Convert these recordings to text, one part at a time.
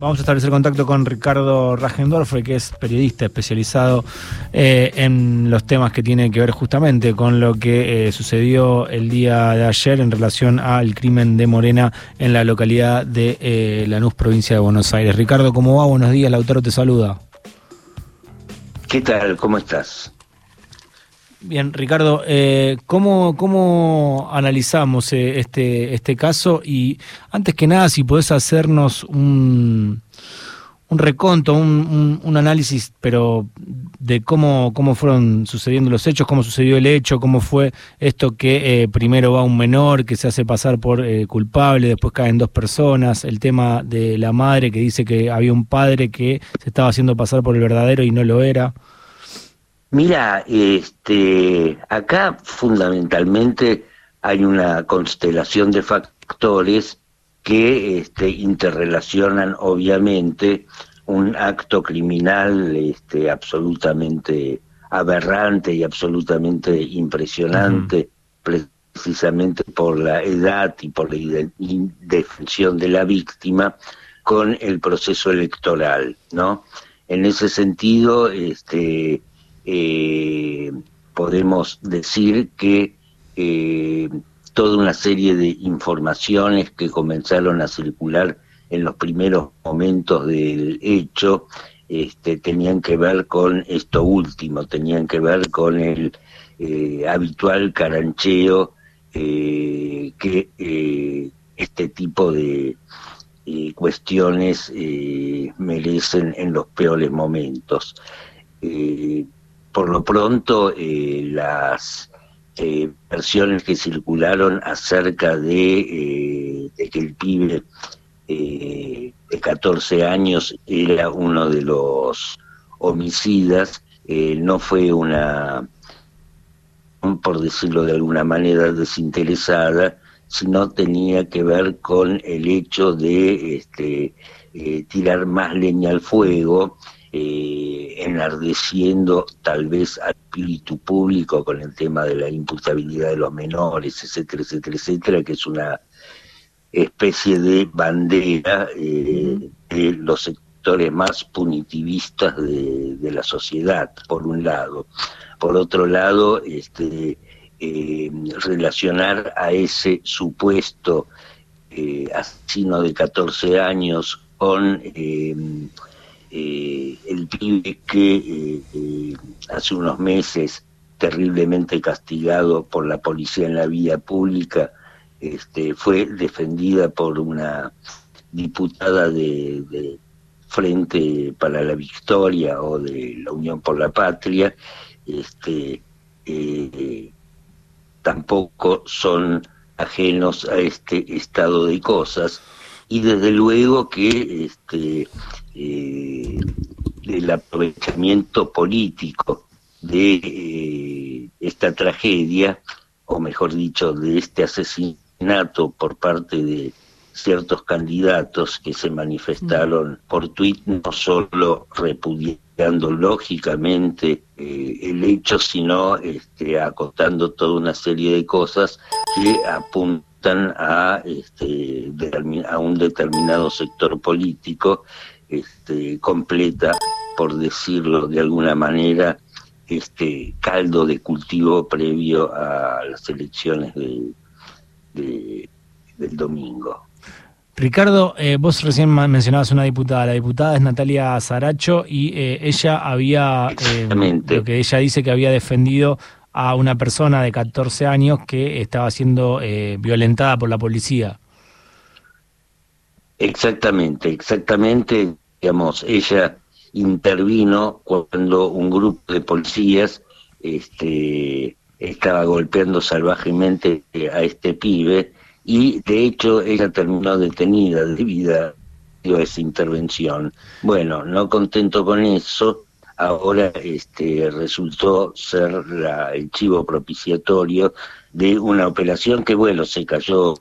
Vamos a establecer contacto con Ricardo Ragendorfer, que es periodista especializado eh, en los temas que tienen que ver justamente con lo que eh, sucedió el día de ayer en relación al crimen de Morena en la localidad de eh, Lanús, provincia de Buenos Aires. Ricardo, ¿cómo va? Buenos días, Lautaro te saluda. ¿Qué tal? ¿Cómo estás? Bien, Ricardo, eh, ¿cómo, ¿cómo, analizamos eh, este, este caso? Y antes que nada, si podés hacernos un, un reconto, un, un, análisis, pero de cómo, cómo fueron sucediendo los hechos, cómo sucedió el hecho, cómo fue esto que eh, primero va un menor que se hace pasar por eh, culpable, después caen dos personas, el tema de la madre que dice que había un padre que se estaba haciendo pasar por el verdadero y no lo era. Mira, este, acá fundamentalmente hay una constelación de factores que este, interrelacionan obviamente un acto criminal este, absolutamente aberrante y absolutamente impresionante, precisamente por la edad y por la indefensión de la víctima, con el proceso electoral, ¿no? En ese sentido, este, eh, podemos decir que eh, toda una serie de informaciones que comenzaron a circular en los primeros momentos del hecho este, tenían que ver con esto último, tenían que ver con el eh, habitual carancheo que este tipo de cuestiones merecen en los peores momentos por lo pronto eh, las eh, versiones que circularon acerca de, eh, que el pibe de 14 años era uno de los homicidas, no fue una, por decirlo de alguna manera, desinteresada, sino tenía que ver con el hecho de este, tirar más leña al fuego eh, enardeciendo tal vez al espíritu público con el tema de la imputabilidad de los menores, etcétera, etcétera, etcétera, que es una especie de bandera eh, de los sectores más punitivistas de, la sociedad, por un lado. Por otro lado, este, eh, relacionar a ese supuesto asesino de 14 años con eh, el pibe que eh, eh, hace unos meses terriblemente castigado por la policía en la vía pública, este, fue defendida por una diputada de, Frente para la Victoria o de la Unión por la Patria, este, tampoco son ajenos a este estado de cosas y desde luego que este, eh, del aprovechamiento político de eh, esta tragedia, o mejor dicho, de este asesinato por parte de ciertos candidatos que se manifestaron por tuit, no solo repudiando lógicamente eh, el hecho, sino este, acotando toda una serie de cosas que apuntan a, este, a un determinado sector político este, completa, por decirlo de alguna manera, este caldo de cultivo previo a las elecciones de, del domingo. Ricardo, eh, vos recién mencionabas una diputada, la diputada es Natalia Zaracho y eh, ella había, eh, lo que ella dice que había defendido a una persona de 14 años que estaba siendo violentada por la policía. Exactamente, exactamente, digamos, ella intervino cuando un grupo de policías este, estaba golpeando salvajemente a este pibe y de hecho ella terminó detenida debido a esa intervención. Bueno, no contento con eso, ahora este, resultó ser la, el chivo propiciatorio de una operación que, bueno, se cayó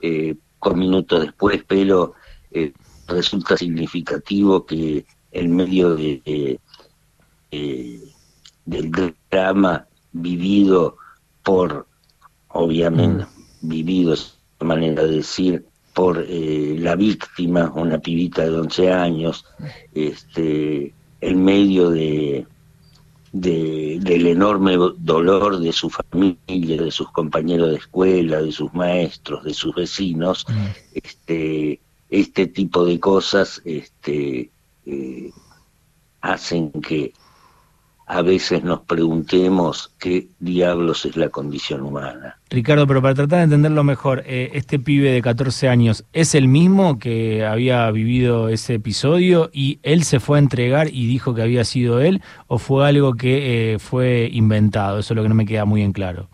eh, con minutos después, pero eh, resulta significativo que en medio de, del drama vivido por, obviamente, mm. vivido es manera de decir, por eh, la víctima, una pibita de 11 años, este, en medio de, del enorme dolor de su familia, de sus compañeros de escuela, de sus maestros, de sus vecinos, mm. este, este tipo de cosas este, eh, hacen que a veces nos preguntemos qué diablos es la condición humana. Ricardo, pero para tratar de entenderlo mejor, eh, este pibe de 14 años, ¿es el mismo que había vivido ese episodio y él se fue a entregar y dijo que había sido él o fue algo que eh, fue inventado? Eso es lo que no me queda muy en claro.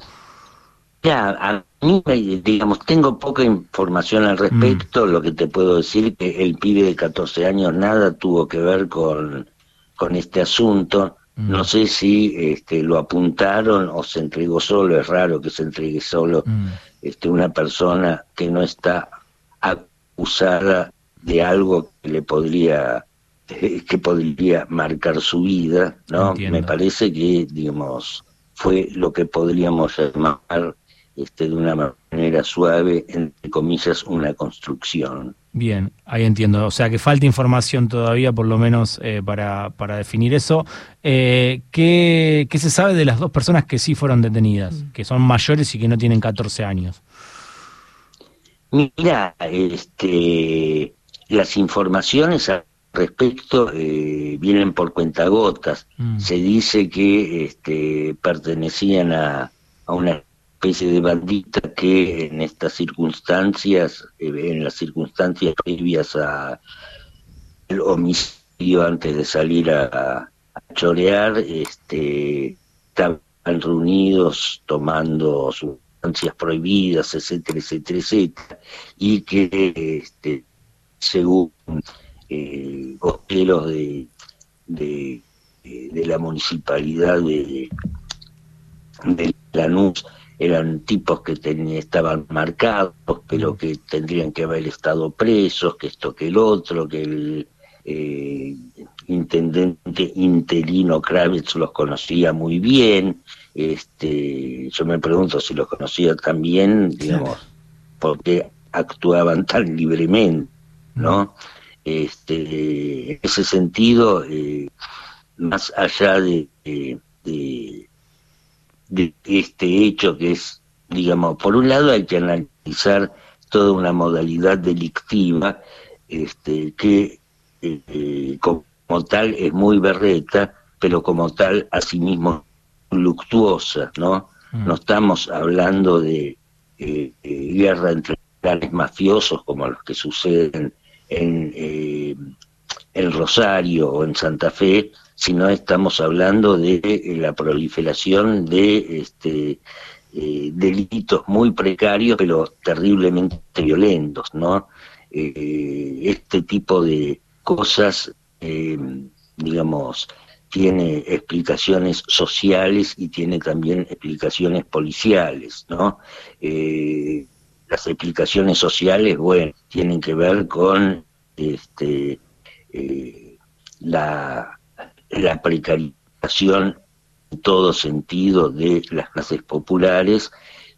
Ya, a mí, digamos, tengo poca información al respecto, mm. lo que te puedo decir que el pibe de 14 años nada tuvo que ver con, con este asunto no mm. sé si este, lo apuntaron o se entregó solo, es raro que se entregue solo mm. este, una persona que no está acusada de algo que le podría que podría marcar su vida, ¿no? Me parece que, digamos, fue lo que podríamos llamar este, de una manera suave, entre comillas, una construcción. Bien, ahí entiendo. O sea que falta información todavía, por lo menos, eh, para, para, definir eso. Eh, ¿qué, se sabe de las dos personas que sí fueron detenidas, mm. que son mayores y que no tienen 14 años? Mira, este, las informaciones al respecto eh, vienen por cuentagotas. Mm. Se dice que este, pertenecían a, a una especie de bandita que en estas circunstancias, eh, en las circunstancias previas a el homicidio antes de salir a, chorear, este, estaban reunidos tomando sustancias prohibidas, etcétera, etcétera, etcétera, y que este, según eh, de, de, de, la municipalidad de, de Lanús, eran tipos que estaban marcados, pero que tendrían que haber estado presos, que esto que el otro, que el eh, intendente interino Kravitz los conocía muy bien. Este, yo me pregunto si los conocía también, digamos, porque actuaban tan libremente, ¿no? Este, en ese sentido, eh, más allá de de este hecho que es, digamos, por un lado hay que analizar toda una modalidad delictiva este, que eh, eh, como tal es muy berreta, pero como tal asimismo luctuosa, ¿no? Mm. No estamos hablando de eh, guerra entre clanes mafiosos como los que suceden en el Rosario o en Santa Fe, sino estamos hablando de eh, la proliferación de este, eh, delitos muy precarios, pero terriblemente violentos, ¿no? Eh, este tipo de cosas, digamos, tiene explicaciones sociales y tiene también explicaciones policiales, ¿no? las explicaciones sociales, bueno, tienen que ver con este, la la precarización en todo sentido de las clases populares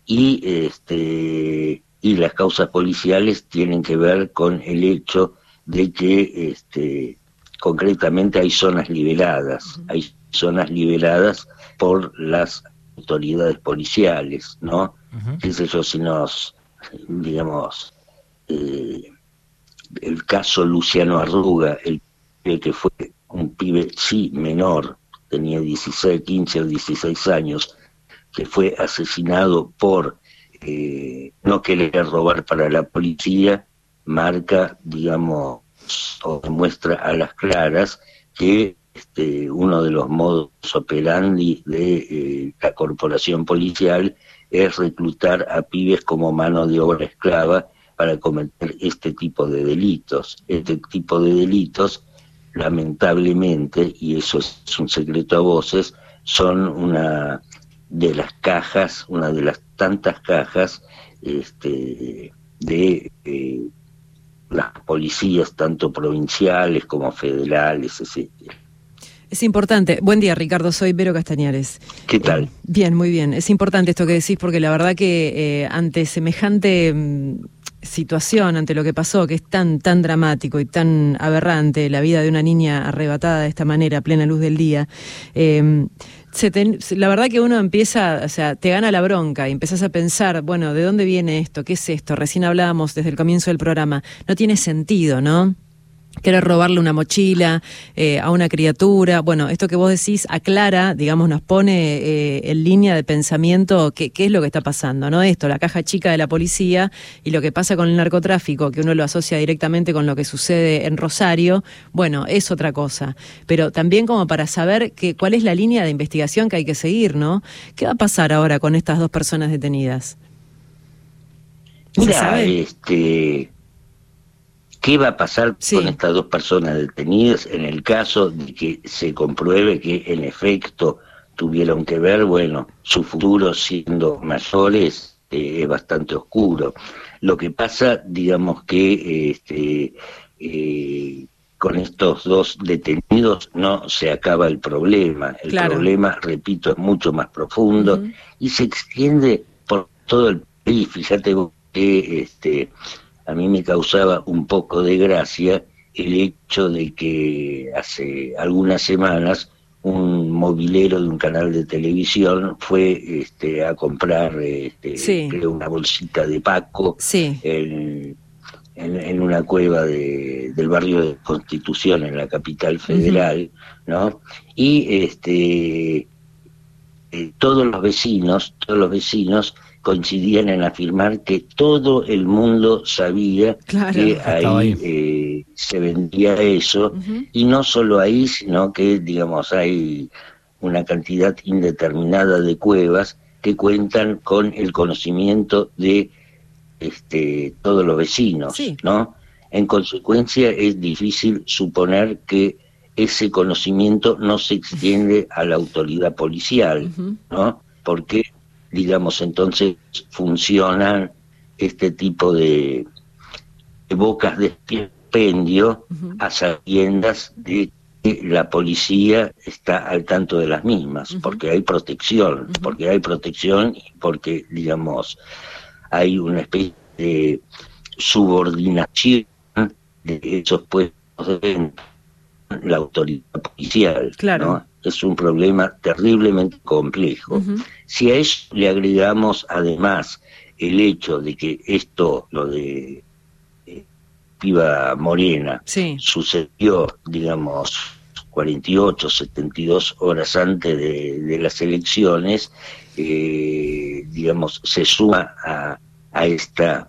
y este y las causas policiales tienen que ver con el hecho de que este concretamente hay zonas liberadas, hay zonas liberadas por las autoridades policiales, ¿no? Qué sé yo, si nos, digamos, eh, el caso Luciano Arruga, el que fue un pibe, sí, menor, tenía 16, 15 o 16 años, que fue asesinado por eh, no querer robar para la policía, marca, digamos, o muestra a las claras que este, uno de los modos operandi de eh, la corporación policial es reclutar a pibes como mano de obra esclava para cometer este tipo de delitos. Este tipo de delitos lamentablemente, y eso es un secreto a voces, son una de las cajas, una de las tantas cajas este, de eh, las policías, tanto provinciales como federales, etc. Es importante. Buen día, Ricardo. Soy Vero Castañares. ¿Qué tal? Eh, bien, muy bien. Es importante esto que decís porque la verdad que eh, ante semejante mm, situación, ante lo que pasó, que es tan, tan dramático y tan aberrante, la vida de una niña arrebatada de esta manera, a plena luz del día, eh, la verdad que uno empieza, o sea, te gana la bronca y empezás a pensar, bueno, ¿de dónde viene esto? ¿Qué es esto? Recién hablábamos desde el comienzo del programa. No tiene sentido, ¿no? Querer robarle una mochila eh, a una criatura. Bueno, esto que vos decís aclara, digamos, nos pone eh, en línea de pensamiento qué, qué es lo que está pasando, ¿no? Esto, la caja chica de la policía y lo que pasa con el narcotráfico, que uno lo asocia directamente con lo que sucede en Rosario, bueno, es otra cosa. Pero también como para saber que, cuál es la línea de investigación que hay que seguir, ¿no? ¿Qué va a pasar ahora con estas dos personas detenidas? Mira, este ¿Qué va a pasar con estas dos personas detenidas en el caso de que se compruebe que en efecto tuvieron que ver? Bueno, su futuro siendo mayores eh, es bastante oscuro. Lo que pasa, digamos que este, eh, con estos dos detenidos no se acaba el problema. El problema, repito, es mucho más profundo y se extiende por todo el país. Fíjate que este, a mí me causaba un poco de gracia el hecho de que hace algunas semanas un movilero de un canal de televisión fue este, a comprar este, una bolsita de Paco en, una cueva del barrio de Constitución en la capital federal, ¿no? Y este, eh, todos los vecinos, todos los vecinos coincidían en afirmar que todo el mundo sabía que ahí, eh, se vendía eso, y no solo ahí, sino que, digamos, hay una cantidad indeterminada de cuevas que cuentan con el conocimiento de este, todos los vecinos, ¿no? En consecuencia, es difícil suponer que ese conocimiento no se extiende a la autoridad policial, ¿no? Porque digamos, entonces funcionan este tipo de, bocas de expendio a sabiendas de que la policía está al tanto de las mismas, porque hay protección, porque hay protección y porque, digamos, hay una especie de subordinación de esos puestos de la autoridad policial. Claro es un problema terriblemente complejo. Si a eso le agregamos además el hecho de que esto, lo de eh, Piva Morena, sucedió, digamos, 48, 72 horas antes de, las elecciones, eh, digamos, se suma a, a esta,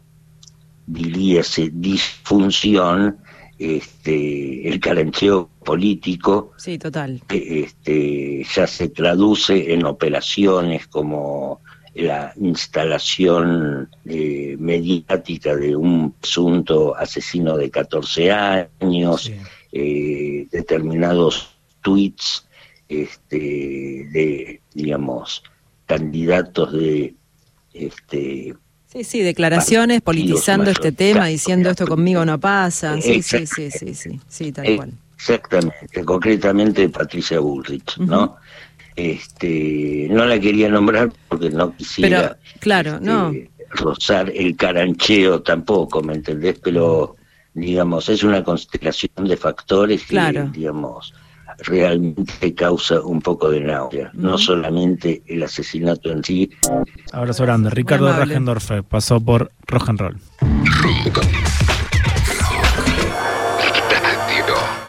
diríase, disfunción este, el carancheo político. Sí, total. este, ya se traduce en operaciones como la instalación eh, mediática de un presunto asesino de 14 años, eh, determinados tweets este, de, digamos, candidatos de este, Sí, sí, declaraciones politizando este tema, diciendo esto conmigo no pasa. Sí, sí, sí, sí, sí, sí, tal cual. Exactamente, concretamente Patricia Bullrich, ¿no? Este, no la quería nombrar porque no quisiera claro, este, no. rozar el carancheo tampoco, ¿me entendés? Pero, digamos, es una constelación de factores que, digamos, realmente causa un poco de náusea, no solamente el asesinato en sí. Abrazo grande. Ricardo Rajendorfer pasó por Rock and Roll.